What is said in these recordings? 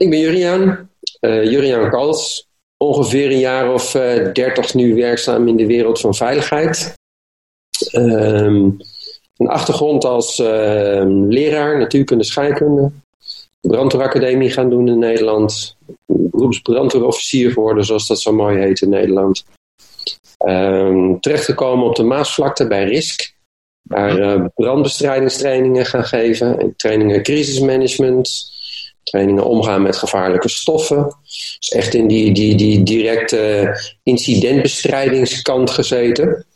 ik ben Juriaan, uh, Juriaan Kals. Ongeveer een jaar of uh, dertig nu werkzaam in de wereld van veiligheid. Um, een achtergrond als uh, leraar natuurkunde scheikunde. Brandweeracademie gaan doen in Nederland. Beroepsbrandweerofficier geworden, zoals dat zo mooi heet in Nederland. Um, terechtgekomen op de Maasvlakte bij RISC. Daar uh, brandbestrijdingstrainingen gaan geven. En trainingen crisismanagement. Trainingen omgaan met gevaarlijke stoffen. Dus echt in die, die, die directe incidentbestrijdingskant gezeten.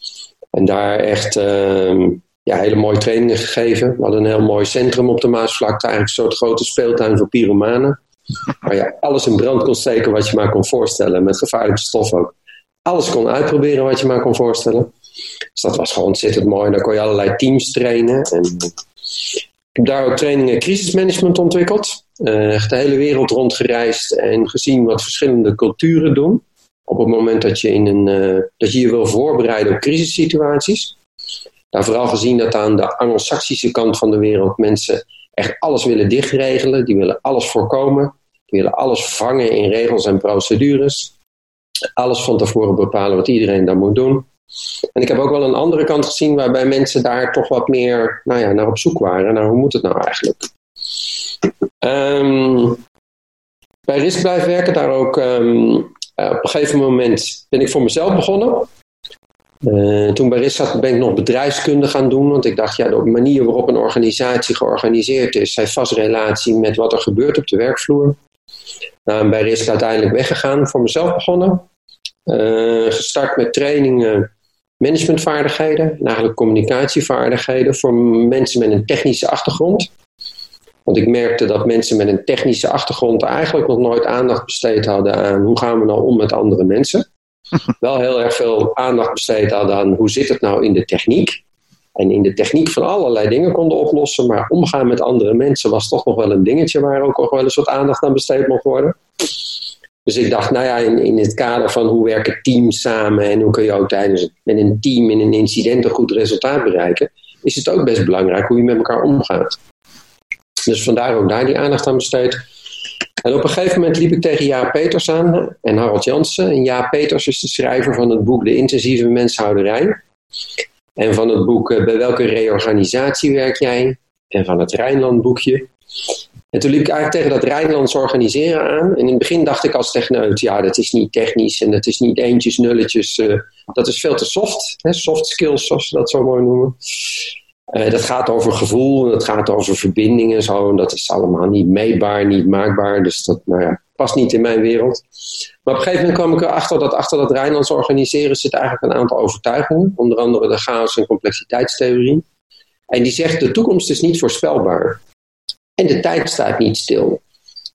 En daar echt uh, ja, hele mooie trainingen gegeven. We hadden een heel mooi centrum op de Maasvlakte. Eigenlijk een soort grote speeltuin voor pyromanen. Waar je alles in brand kon steken wat je maar kon voorstellen. Met gevaarlijke stoffen ook. Alles kon uitproberen wat je maar kon voorstellen. Dus dat was gewoon ontzettend mooi. Daar kon je allerlei teams trainen. En ik heb daar ook trainingen crisismanagement ontwikkeld. Uh, de hele wereld rondgereisd en gezien wat verschillende culturen doen. Op het moment dat je, in een, uh, dat je je wil voorbereiden op crisissituaties. Daar vooral gezien dat aan de Anglo-Saxische kant van de wereld mensen echt alles willen dichtregelen. Die willen alles voorkomen. Die willen alles vangen in regels en procedures. Alles van tevoren bepalen wat iedereen dan moet doen. En ik heb ook wel een andere kant gezien waarbij mensen daar toch wat meer nou ja, naar op zoek waren. Nou, hoe moet het nou eigenlijk? Um, bij RISC blijven werken, daar ook um, uh, op een gegeven moment ben ik voor mezelf begonnen. Uh, toen bij RISC zat, ben ik nog bedrijfskunde gaan doen. Want ik dacht, ja, de manier waarop een organisatie georganiseerd is, heeft vast relatie met wat er gebeurt op de werkvloer. Nou, bij RISC uiteindelijk weggegaan, voor mezelf begonnen. Uh, gestart met trainingen managementvaardigheden en eigenlijk communicatievaardigheden voor mensen met een technische achtergrond. Want ik merkte dat mensen met een technische achtergrond eigenlijk nog nooit aandacht besteed hadden aan hoe gaan we nou om met andere mensen. Wel heel erg veel aandacht besteed hadden aan hoe zit het nou in de techniek. En in de techniek van allerlei dingen konden oplossen, maar omgaan met andere mensen was toch nog wel een dingetje waar ook nog wel een soort aandacht aan besteed mocht worden. Dus ik dacht, nou ja, in, in het kader van hoe werken teams samen en hoe kun je ook tijdens met een team in een incident een goed resultaat bereiken, is het ook best belangrijk hoe je met elkaar omgaat. Dus vandaar ook daar die aandacht aan besteed. En op een gegeven moment liep ik tegen Jaap Peters aan en Harold Jansen. En Jaap Peters is de schrijver van het boek De Intensieve Menshouderij. En van het boek eh, Bij welke reorganisatie werk jij? En van het Rijnland boekje. En toen liep ik eigenlijk tegen dat Rijnlands organiseren aan. En in het begin dacht ik als techneut, ja, dat is niet technisch en dat is niet eentjes, nulletjes. Uh, dat is veel te soft. Hè? Soft skills, zoals ze dat zo mooi noemen. Uh, dat gaat over gevoel, dat gaat over verbindingen en zo. En dat is allemaal niet meetbaar, niet maakbaar. Dus dat nou ja, past niet in mijn wereld. Maar op een gegeven moment kwam ik erachter dat achter dat Rijnlands organiseren zit eigenlijk een aantal overtuigingen. Onder andere de chaos- en complexiteitstheorie. En die zegt, de toekomst is niet voorspelbaar. En de tijd staat niet stil.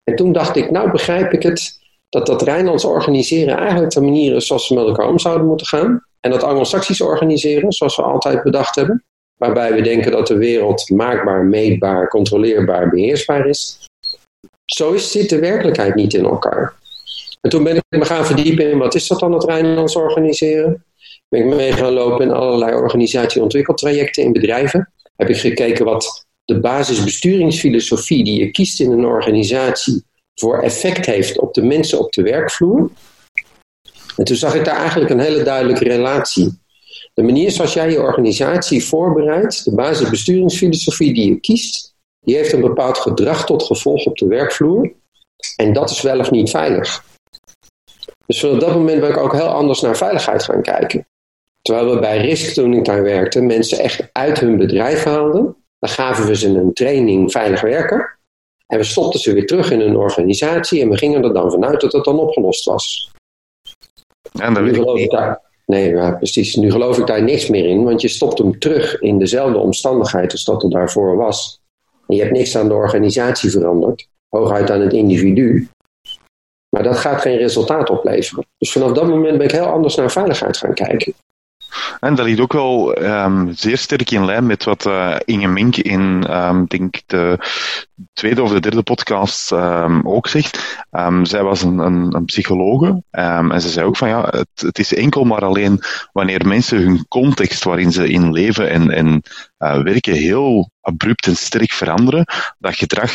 En toen dacht ik, nou begrijp ik het, dat dat Rijnlands organiseren eigenlijk de manier is zoals we met elkaar om zouden moeten gaan. En dat Anglo-Saxisch organiseren, zoals we altijd bedacht hebben. Waarbij we denken dat de wereld maakbaar, meetbaar, controleerbaar, beheersbaar is. Zo zit de werkelijkheid niet in elkaar. En toen ben ik me gaan verdiepen in wat is dat dan, het Rijnlands organiseren. Ben ik mee gaan lopen in allerlei organisatieontwikkeltrajecten in bedrijven. Heb ik gekeken wat de basisbesturingsfilosofie die je kiest in een organisatie voor effect heeft op de mensen op de werkvloer. En toen zag ik daar eigenlijk een hele duidelijke relatie. De manier zoals jij je organisatie voorbereidt, de basisbesturingsfilosofie die je kiest, die heeft een bepaald gedrag tot gevolg op de werkvloer. En dat is wel of niet veilig. Dus vanaf dat moment ben ik ook heel anders naar veiligheid gaan kijken. Terwijl we bij RISC, toen ik daar werkte, mensen echt uit hun bedrijf haalden dan gaven we ze een training veilig werken. En we stopten ze weer terug in een organisatie en we gingen er dan vanuit dat het dan opgelost was. En dat nu geloof ik daar, Nee, precies. Nu geloof ik daar niks meer in, want je stopt hem terug in dezelfde omstandigheid als dat er daarvoor was. Je hebt niks aan de organisatie veranderd, hooguit aan het individu. Maar dat gaat geen resultaat opleveren. Dus vanaf dat moment ben ik heel anders naar veiligheid gaan kijken. En dat ligt ook wel um, zeer sterk in lijn met wat uh, Inge Mink in, um, denk de tweede of de derde podcast um, ook zegt. zij was een, een, psychologe en ze zei ook van ja, het, het, is enkel maar alleen wanneer mensen hun context waarin ze in leven en, en uh, werken heel abrupt en sterk veranderen, dat gedrag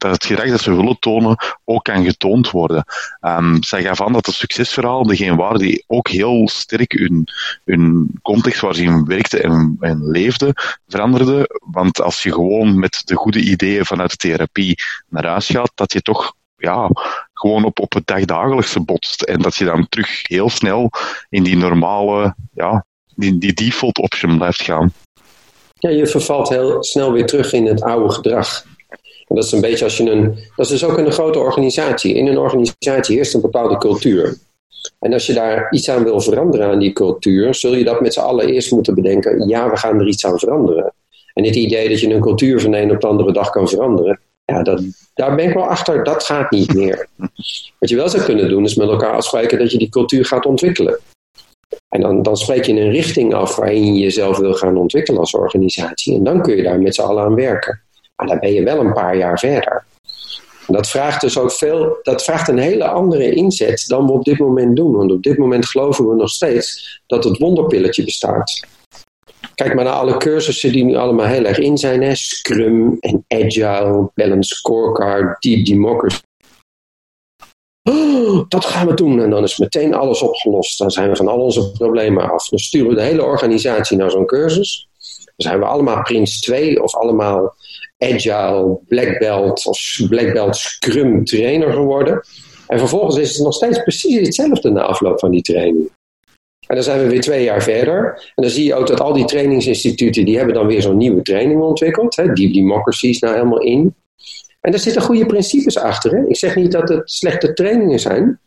dat het gedrag dat ze willen tonen ook kan getoond worden. Um, zij gaf aan dat het succesverhaal degene waren die ook heel sterk hun, hun context waar ze in werkten en, en leefden veranderde. Want als je gewoon met de goede ideeën vanuit de therapie naar huis gaat, dat je toch ja, gewoon op, op het dagdagelijkse botst. En dat je dan terug heel snel in die normale, ja, die, die default option blijft gaan. Ja, je vervalt heel snel weer terug in het oude gedrag. Dat is een beetje als je een. Dat is dus ook een grote organisatie. In een organisatie heerst een bepaalde cultuur. En als je daar iets aan wil veranderen aan die cultuur, zul je dat met z'n allen eerst moeten bedenken. Ja, we gaan er iets aan veranderen. En het idee dat je een cultuur van een op de andere dag kan veranderen, ja, dat, daar ben ik wel achter, dat gaat niet meer. Wat je wel zou kunnen doen, is met elkaar afspreken dat je die cultuur gaat ontwikkelen. En dan, dan spreek je een richting af waarin je jezelf wil gaan ontwikkelen als organisatie. En dan kun je daar met z'n allen aan werken. Maar dan ben je wel een paar jaar verder. Dat vraagt dus ook veel, dat vraagt een hele andere inzet dan we op dit moment doen. Want op dit moment geloven we nog steeds dat het wonderpilletje bestaat. Kijk maar naar alle cursussen die nu allemaal heel erg in zijn. Scrum en Agile, Balance Scorecard, Deep Democracy. Oh, dat gaan we doen en dan is meteen alles opgelost. Dan zijn we van al onze problemen af. Dan sturen we de hele organisatie naar zo'n cursus. Dan zijn we allemaal Prins 2 of allemaal Agile, Black Belt of Black Belt Scrum trainer geworden. En vervolgens is het nog steeds precies hetzelfde na afloop van die training. En dan zijn we weer twee jaar verder. En dan zie je ook dat al die trainingsinstituten, die hebben dan weer zo'n nieuwe training ontwikkeld. Hè? Deep Democracy is nou helemaal in. En daar zitten goede principes achter. Hè? Ik zeg niet dat het slechte trainingen zijn.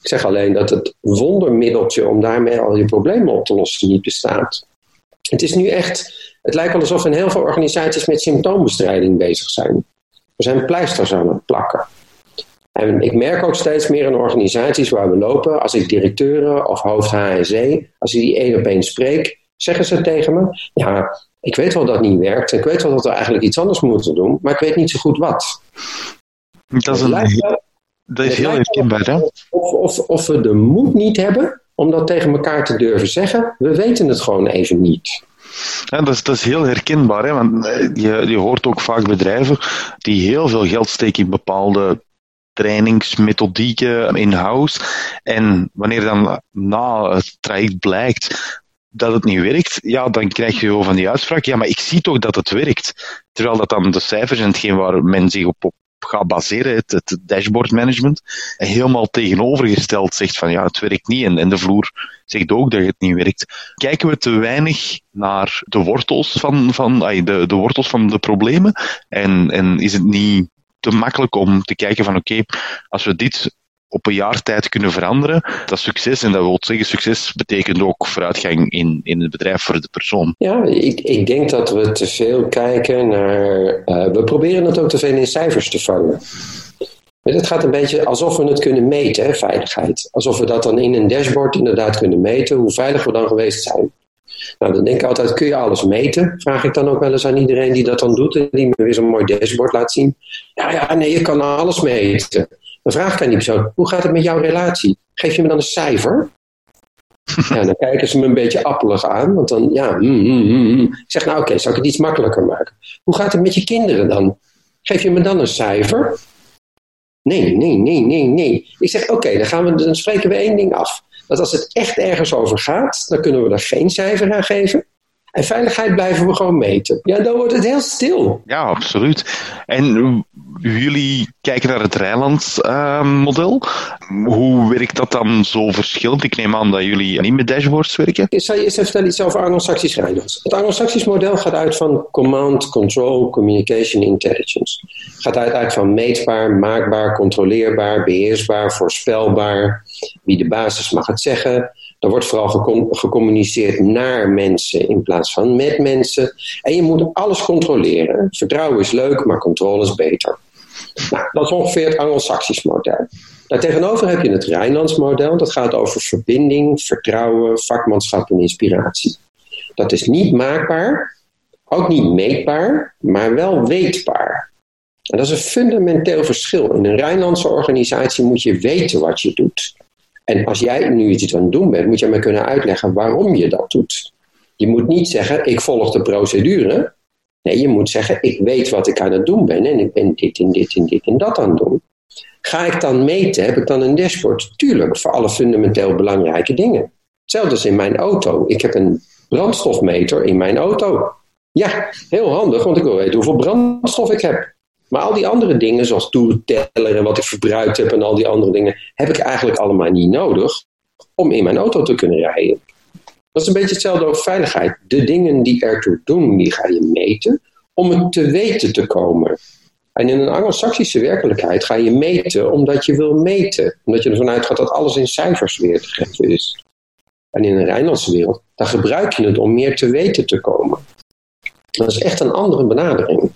Ik zeg alleen dat het wondermiddeltje om daarmee al je problemen op te lossen niet bestaat. Het is nu echt, het lijkt wel alsof in heel veel organisaties met symptoombestrijding bezig zijn. We zijn pleisters aan het plakken. En ik merk ook steeds meer in organisaties waar we lopen, als ik directeuren of hoofd HSE, als ik die één op één spreek, zeggen ze tegen me, ja, ik weet wel dat het niet werkt, ik weet wel dat we eigenlijk iets anders moeten doen, maar ik weet niet zo goed wat. Dat is, een, dat is heel herkenbaar, hè? Of, of, of we de moed niet hebben om dat tegen elkaar te durven zeggen, we weten het gewoon even niet. Ja, dat, is, dat is heel herkenbaar, hè? want eh, je, hoort ook vaak bedrijven die heel veel geld steken in bepaalde trainingsmethodieken in-house. En wanneer dan na het traject blijkt dat het niet werkt, ja, dan krijg je gewoon van die uitspraak, ja, maar ik zie toch dat het werkt. Terwijl dat dan de cijfers en hetgeen waar men zich op, op gaat baseren, het, het dashboard management, helemaal tegenovergesteld zegt van ja, het werkt niet. En, en de vloer zegt ook dat het niet werkt. Kijken we te weinig naar de wortels van, van de, de wortels van de problemen? En, en is het niet te makkelijk om te kijken van oké, als we dit op een jaar tijd kunnen veranderen, dat is succes. En dat wil zeggen, succes betekent ook vooruitgang in, in het bedrijf voor de persoon. Ja, ik, ik denk dat we te veel kijken naar. Uh, we proberen het ook te veel in cijfers te vangen. Het gaat een beetje alsof we het kunnen meten, veiligheid. Alsof we dat dan in een dashboard inderdaad kunnen meten, hoe veilig we dan geweest zijn. Nou, dan denk ik altijd, kun je alles meten? Vraag ik dan ook wel eens aan iedereen die dat dan doet en die me weer zo'n mooi dashboard laat zien. Ja, ja, nee, je kan alles meten. Dan vraag ik aan die persoon, hoe gaat het met jouw relatie? Geef je me dan een cijfer? Ja, dan kijken ze me een beetje appelig aan, want dan, ja, mm, mm, mm. ik zeg, nou oké, okay, zal ik het iets makkelijker maken? Hoe gaat het met je kinderen dan? Geef je me dan een cijfer? Nee, nee, nee, nee, nee. Ik zeg, oké, dan, gaan we, dan spreken we één ding af. Dat als het echt ergens over gaat, dan kunnen we er geen cijfer aan geven. En veiligheid blijven we gewoon meten. Ja, dan wordt het heel stil. Ja, absoluut. En jullie kijken naar het Rijnland-model. Hoe werkt dat dan zo verschillend? Ik neem aan dat jullie niet met dashboards werken. Ik zal je eerst even vertellen iets over Anglo-Saxisch Rijnlands. Het Anglo-Saxisch model gaat uit van Command, Control, Communication, Intelligence. Gaat uit, uit van meetbaar, maakbaar, controleerbaar, beheersbaar, voorspelbaar. Wie de basis mag het zeggen. Er wordt vooral gecommuniceerd naar mensen in plaats van met mensen. En je moet alles controleren. Vertrouwen is leuk, maar controle is beter. Nou, dat is ongeveer het Anglo-Saxisch model. Daartegenover heb je het Rijnlands model. Dat gaat over verbinding, vertrouwen, vakmanschap en inspiratie. Dat is niet maakbaar, ook niet meetbaar, maar wel weetbaar. En dat is een fundamenteel verschil. In een Rijnlandse organisatie moet je weten wat je doet. En als jij nu iets aan het doen bent, moet je mij kunnen uitleggen waarom je dat doet. Je moet niet zeggen, ik volg de procedure. Nee, je moet zeggen, ik weet wat ik aan het doen ben en ik ben dit en dit en dit en dat aan het doen. Ga ik dan meten? Heb ik dan een dashboard? Tuurlijk, voor alle fundamenteel belangrijke dingen. Hetzelfde in mijn auto. Ik heb een brandstofmeter in mijn auto. Ja, heel handig, want ik wil weten hoeveel brandstof ik heb. Maar al die andere dingen, zoals toeteller en wat ik verbruikt heb en al die andere dingen, heb ik eigenlijk allemaal niet nodig om in mijn auto te kunnen rijden. Dat is een beetje hetzelfde over veiligheid. De dingen die ertoe doen, die ga je meten om het te weten te komen. En in een anglo-saxische werkelijkheid ga je meten omdat je wil meten. Omdat je ervan uitgaat dat alles in cijfers weer te geven is. En in een Rijnlandse wereld, dan gebruik je het om meer te weten te komen. Dat is echt een andere benadering.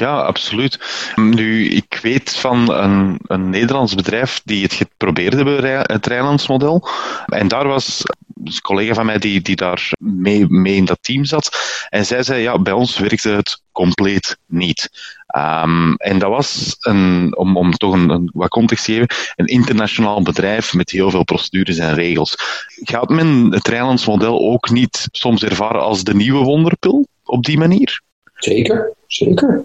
Ja, absoluut. Nu, ik weet van een, een Nederlands bedrijf die het geprobeerd hebben, het Rijnlandsmodel. En daar was een collega van mij die, die daar mee, mee in dat team zat. En zij zei, ja, bij ons werkte het compleet niet. Um, en dat was, een, om, om toch een, wat context te geven, een internationaal bedrijf met heel veel procedures en regels. Gaat men het Rijnlandsmodel ook niet soms ervaren als de nieuwe wonderpil op die manier? Zeker, zeker.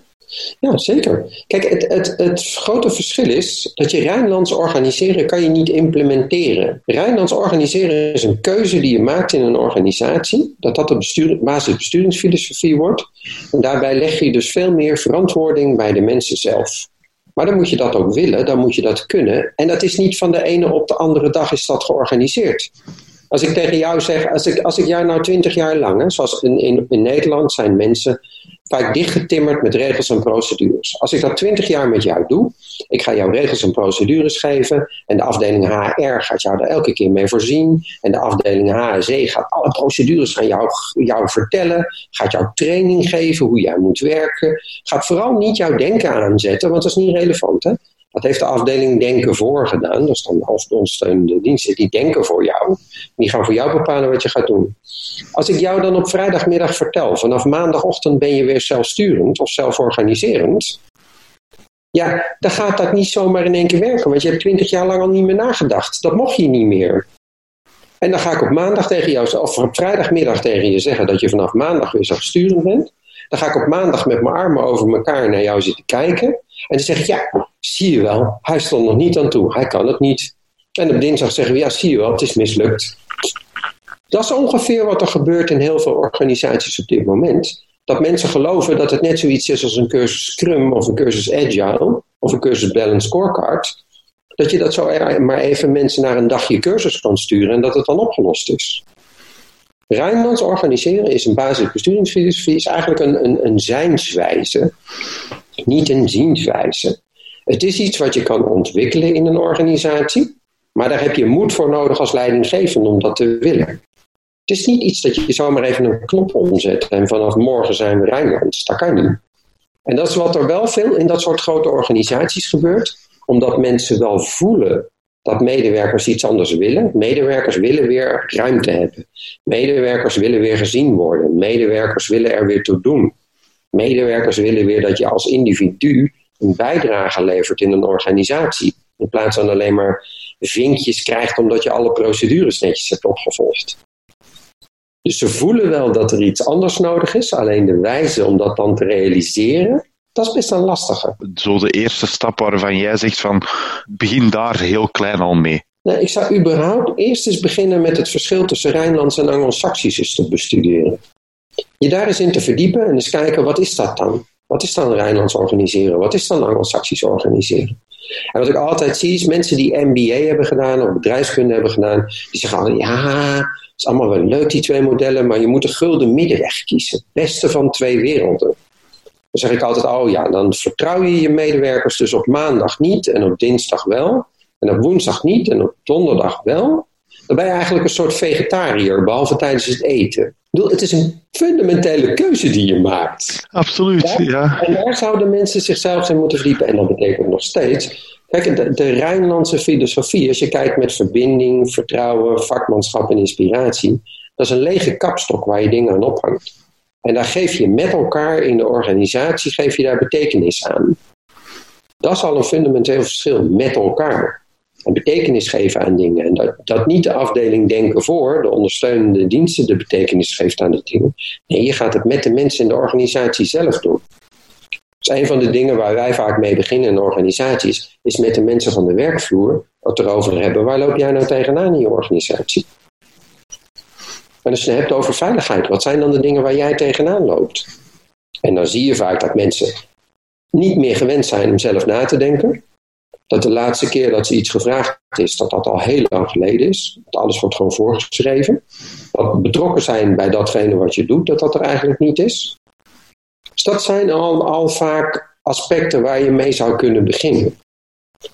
Ja, zeker. Kijk, het, het, het grote verschil is dat je Rijnlands organiseren kan je niet implementeren. Rijnlands organiseren is een keuze die je maakt in een organisatie, dat dat de bestuur, basisbesturingsfilosofie wordt. En daarbij leg je dus veel meer verantwoording bij de mensen zelf. Maar dan moet je dat ook willen, dan moet je dat kunnen. En dat is niet van de ene op de andere dag is dat georganiseerd. Als ik tegen jou zeg, als ik, als ik jou nou twintig jaar lang, hè, zoals in, in, in Nederland zijn mensen vaak dichtgetimmerd met regels en procedures. Als ik dat twintig jaar met jou doe, ik ga jou regels en procedures geven en de afdeling HR gaat jou daar elke keer mee voorzien en de afdeling HSE gaat alle procedures aan jou, jou vertellen, gaat jou training geven hoe jij moet werken, gaat vooral niet jouw denken aanzetten, want dat is niet relevant. Hè? Dat heeft de afdeling Denken voor gedaan. Dat is dan de hoofdondersteunende diensten. Die denken voor jou. Die gaan voor jou bepalen wat je gaat doen. Als ik jou dan op vrijdagmiddag vertel, vanaf maandagochtend ben je weer zelfsturend of zelforganiserend. Ja, dan gaat dat niet zomaar in één keer werken, want je hebt twintig jaar lang al niet meer nagedacht. Dat mocht je niet meer. En dan ga ik op maandag tegen jou, of op vrijdagmiddag tegen je zeggen dat je vanaf maandag weer zelfsturend bent. Dan ga ik op maandag met mijn armen over elkaar naar jou zitten kijken. En dan zeg ja, zie je wel, hij stond nog niet aan toe, hij kan het niet. En op dinsdag zeggen we, ja, zie je wel, het is mislukt. Dat is ongeveer wat er gebeurt in heel veel organisaties op dit moment. Dat mensen geloven dat het net zoiets is als een cursus Scrum of een cursus Agile of een cursus Balance Scorecard. Dat je dat zo maar even mensen naar een dagje cursus kan sturen en dat het dan opgelost is. Rijnlands organiseren is een basisbesturingsfilosofie, is eigenlijk een, een, een zijnswijze, niet een zienswijze. Het is iets wat je kan ontwikkelen in een organisatie, maar daar heb je moed voor nodig als leidinggevende om dat te willen. Het is niet iets dat je zomaar even een knop omzet en vanaf morgen zijn we Rijnlands. Dat kan niet. En dat is wat er wel veel in dat soort grote organisaties gebeurt, omdat mensen wel voelen dat medewerkers iets anders willen. Medewerkers willen weer ruimte hebben. Medewerkers willen weer gezien worden. Medewerkers willen er weer toe doen. Medewerkers willen weer dat je als individu een bijdrage levert in een organisatie. In plaats van alleen maar vinkjes krijgt omdat je alle procedures netjes hebt opgevolgd. Dus ze voelen wel dat er iets anders nodig is, alleen de wijze om dat dan te realiseren, dat is best een lastige. Zo de eerste stap waarvan jij zegt van begin daar heel klein al mee. Nou, ik zou überhaupt eerst eens beginnen met het verschil tussen Rijnlands en Anglo-Saxisch te bestuderen. Je daar eens in te verdiepen en eens kijken wat is dat dan? Wat is dan Rijnlands organiseren? Wat is dan Anglo-Saxisch organiseren? En wat ik altijd zie is mensen die MBA hebben gedaan of bedrijfskunde hebben gedaan, die zeggen al, ja, het is allemaal wel leuk die twee modellen, maar je moet de gulden middenweg kiezen. Het beste van twee werelden. Dan zeg ik altijd, oh ja, dan vertrouw je je medewerkers dus op maandag niet en op dinsdag wel. En op woensdag niet en op donderdag wel. Dan ben je eigenlijk een soort vegetariër, behalve tijdens het eten. Ik bedoel, het is een fundamentele keuze die je maakt. Absoluut, ja. En daar zouden mensen zichzelf in moeten verdiepen. En dat betekent nog steeds... Kijk, de, de Rijnlandse filosofie, als je kijkt met verbinding, vertrouwen, vakmanschap en inspiratie... dat is een lege kapstok waar je dingen aan ophangt. En daar geef je met elkaar in de organisatie geef je daar betekenis aan. Dat is al een fundamenteel verschil met elkaar. En betekenis geven aan dingen. En dat, dat niet de afdeling denken voor, de ondersteunende diensten, de betekenis geeft aan de dingen. Nee, je gaat het met de mensen in de organisatie zelf doen. Dus een van de dingen waar wij vaak mee beginnen in organisaties, is met de mensen van de werkvloer het erover hebben. Waar loop jij nou tegenaan in je organisatie? En als je het hebt over veiligheid, wat zijn dan de dingen waar jij tegenaan loopt? En dan zie je vaak dat mensen niet meer gewend zijn om zelf na te denken. Dat de laatste keer dat ze iets gevraagd is, dat dat al heel lang geleden is. Dat alles wordt gewoon voorgeschreven. Dat betrokken zijn bij datgene wat je doet, dat dat er eigenlijk niet is. Dus dat zijn al, al vaak aspecten waar je mee zou kunnen beginnen.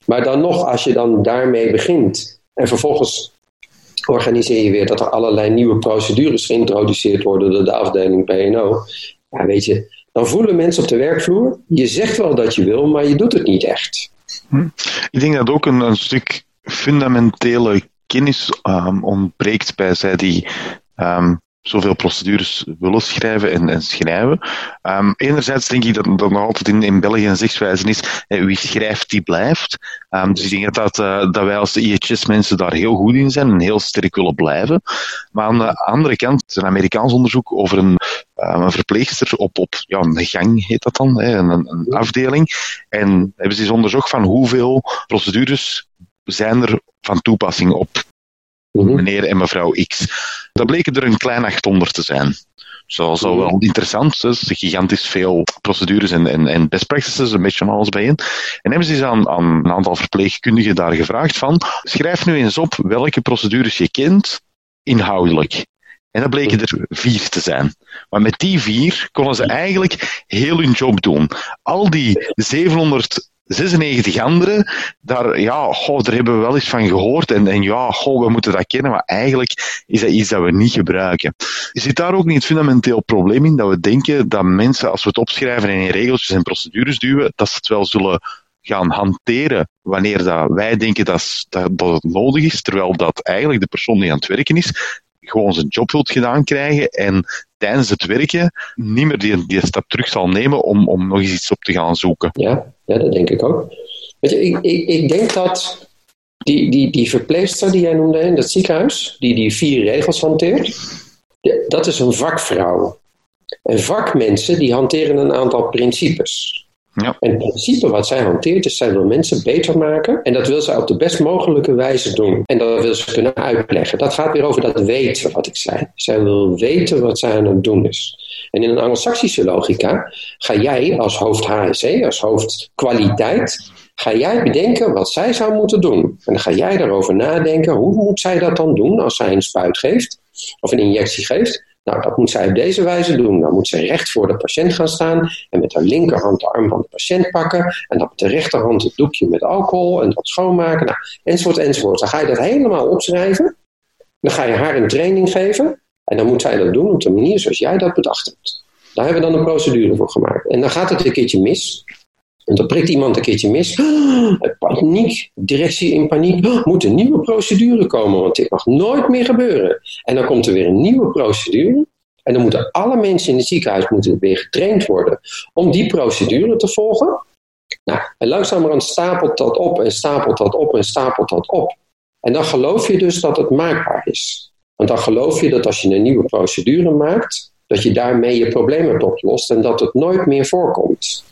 Maar dan nog, als je dan daarmee begint en vervolgens organiseer je weer dat er allerlei nieuwe procedures geïntroduceerd worden door de afdeling PNO. Ja, weet je, dan voelen mensen op de werkvloer, je zegt wel dat je wil, maar je doet het niet echt. Hm. Ik denk dat ook een, een stuk fundamentele kennis um, ontbreekt bij zij die um, zoveel procedures willen schrijven en, en schrijven. Um, enerzijds denk ik dat dat nog altijd in, in België een zegswijze is, wie schrijft, die blijft. Um, dus ik denk dat, uh, dat wij als IHS-mensen daar heel goed in zijn en heel sterk willen blijven. Maar aan de andere kant, een Amerikaans onderzoek over een, um, een verpleegster op, op ja, een gang, heet dat dan, hè, een, een afdeling. En hebben ze eens onderzocht van hoeveel procedures zijn er van toepassing op. meneer en mevrouw X. Dat bleken er een klein 800 te zijn. Zo, zo wel interessant. Dus gigantisch veel procedures en, en, en best practices, een beetje alles bijeen. En hebben ze eens aan, aan een aantal verpleegkundigen daar gevraagd van, schrijf nu eens op welke procedures je kent, inhoudelijk. En dat bleken er vier te zijn. Maar met die vier konden ze eigenlijk heel hun job doen. Al die 700 96 anderen, daar, ja, goh, daar hebben we wel eens van gehoord. En, en ja, goh, we moeten dat kennen, maar eigenlijk is dat iets dat we niet gebruiken. Zit daar ook niet het fundamenteel probleem in dat we denken dat mensen, als we het opschrijven en in regeltjes en procedures duwen, dat ze het wel zullen gaan hanteren wanneer dat wij denken dat, dat, dat het nodig is, terwijl dat eigenlijk de persoon die aan het werken is, gewoon zijn job wilt gedaan krijgen en tijdens het werken niet meer die, die stap terug zal nemen om, om nog eens iets op te gaan zoeken. Ja, ja dat denk ik ook. Weet je, ik, ik, ik denk dat die, die, die verpleegster die jij noemde in dat ziekenhuis, die die vier regels hanteert, dat is een vakvrouw. En vakmensen die hanteren een aantal principes. Ja. En het principe wat zij hanteert is, zij wil mensen beter maken. En dat wil ze op de best mogelijke wijze doen. En dat wil ze kunnen uitleggen. Dat gaat weer over dat weten wat ik zei. Zij wil weten wat zij aan het doen is. En in een anglo-saxische logica ga jij als hoofd HSC, als hoofd kwaliteit, ga jij bedenken wat zij zou moeten doen. En dan ga jij daarover nadenken, hoe moet zij dat dan doen als zij een spuit geeft of een injectie geeft? Nou, dat moet zij op deze wijze doen. Dan moet zij recht voor de patiënt gaan staan en met haar linkerhand de arm van de patiënt pakken en dan met de rechterhand het doekje met alcohol en dat schoonmaken, nou, enzovoort, enzovoort. Dan ga je dat helemaal opschrijven. Dan ga je haar een training geven en dan moet zij dat doen op de manier zoals jij dat bedacht hebt. Daar hebben we dan een procedure voor gemaakt. En dan gaat het een keertje mis. En dan prikt iemand een keertje mis. Paniek, directie in paniek. Moet een nieuwe procedure komen, want dit mag nooit meer gebeuren. En dan komt er weer een nieuwe procedure. En dan moeten alle mensen in het ziekenhuis moeten weer getraind worden om die procedure te volgen. Nou, en langzamerhand stapelt dat op en stapelt dat op en stapelt dat op. En dan geloof je dus dat het maakbaar is. Want dan geloof je dat als je een nieuwe procedure maakt, dat je daarmee je probleem hebt opgelost en dat het nooit meer voorkomt.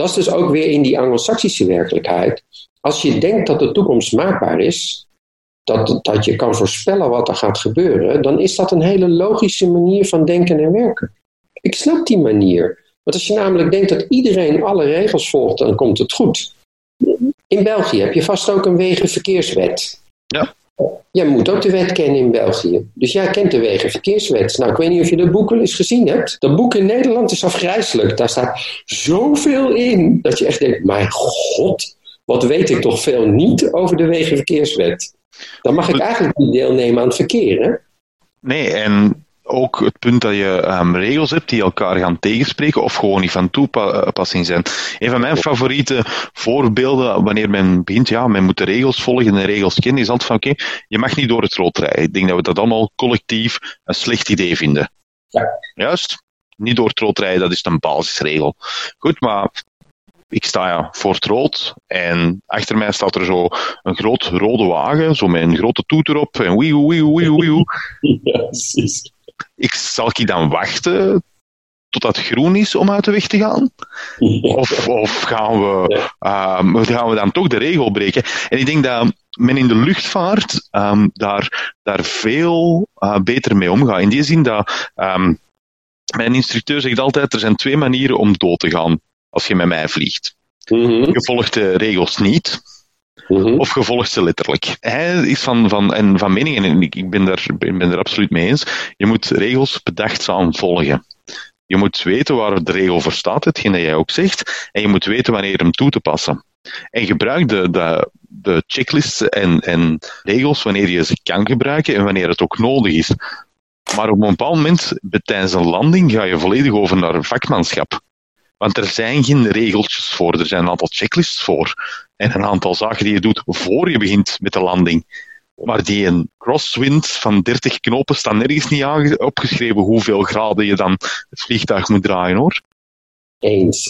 Dat is dus ook weer in die anglo-saxische werkelijkheid. Als je denkt dat de toekomst maakbaar is, dat, dat je kan voorspellen wat er gaat gebeuren, dan is dat een hele logische manier van denken en werken. Ik snap die manier. Want als je namelijk denkt dat iedereen alle regels volgt, dan komt het goed. In België heb je vast ook een wegenverkeerswet. Ja. Jij moet ook de wet kennen in België. Dus jij kent de wegenverkeerswet. Nou, ik weet niet of je dat boek wel eens gezien hebt. Dat boek in Nederland is afgrijzelijk. Daar staat zoveel in dat je echt denkt: mijn god, wat weet ik toch veel niet over de wegenverkeerswet. Dan mag ik eigenlijk niet deelnemen aan het verkeer, hè? Nee, en ook het punt dat je um, regels hebt die elkaar gaan tegenspreken of gewoon niet van toepassing zijn. Een van mijn favoriete voorbeelden, wanneer men begint, ja, men moet de regels volgen en de regels kennen, is altijd van oké, je mag niet door het rood rijden. Ik denk dat we dat allemaal collectief een slecht idee vinden. Ja. Juist? Niet door het rood rijden, dat is een basisregel. Goed, maar ik sta ja voor het rood en achter mij staat er zo een groot rode wagen, zo met een grote toet erop en wieuw, wieuw, wieuw, wieuw. Ja, precies. Ik, zal ik dan wachten totdat het groen is om uit de weg te gaan? Of, of gaan, we, um, gaan we dan toch de regel breken? En ik denk dat men in de luchtvaart um, daar, daar veel uh, beter mee omgaat. In die zin dat um, mijn instructeur zegt altijd, er zijn twee manieren om dood te gaan als je met mij vliegt. Mhm. Je volgt de regels niet, Mhm. of je volgt ze letterlijk. Hij is van, van, en van mening, en ik, ik ben, daar, ik ben er absoluut mee eens, je moet regels bedachtzaam volgen. Je moet weten waar de regel voor staat, hetgeen dat jij ook zegt, en je moet weten wanneer hem toe te passen. En gebruik de, de, de checklists en, en regels wanneer je ze kan gebruiken en wanneer het ook nodig is. Maar op een bepaald moment, tijdens een landing, ga je volledig over naar vakmanschap. Want er zijn geen regeltjes voor, er zijn een aantal checklists voor. En een aantal zaken die je doet voor je begint met de landing. Maar die een crosswind van 30 knopen staan nergens niet opgeschreven hoeveel graden je dan het vliegtuig moet draaien hoor. Eens.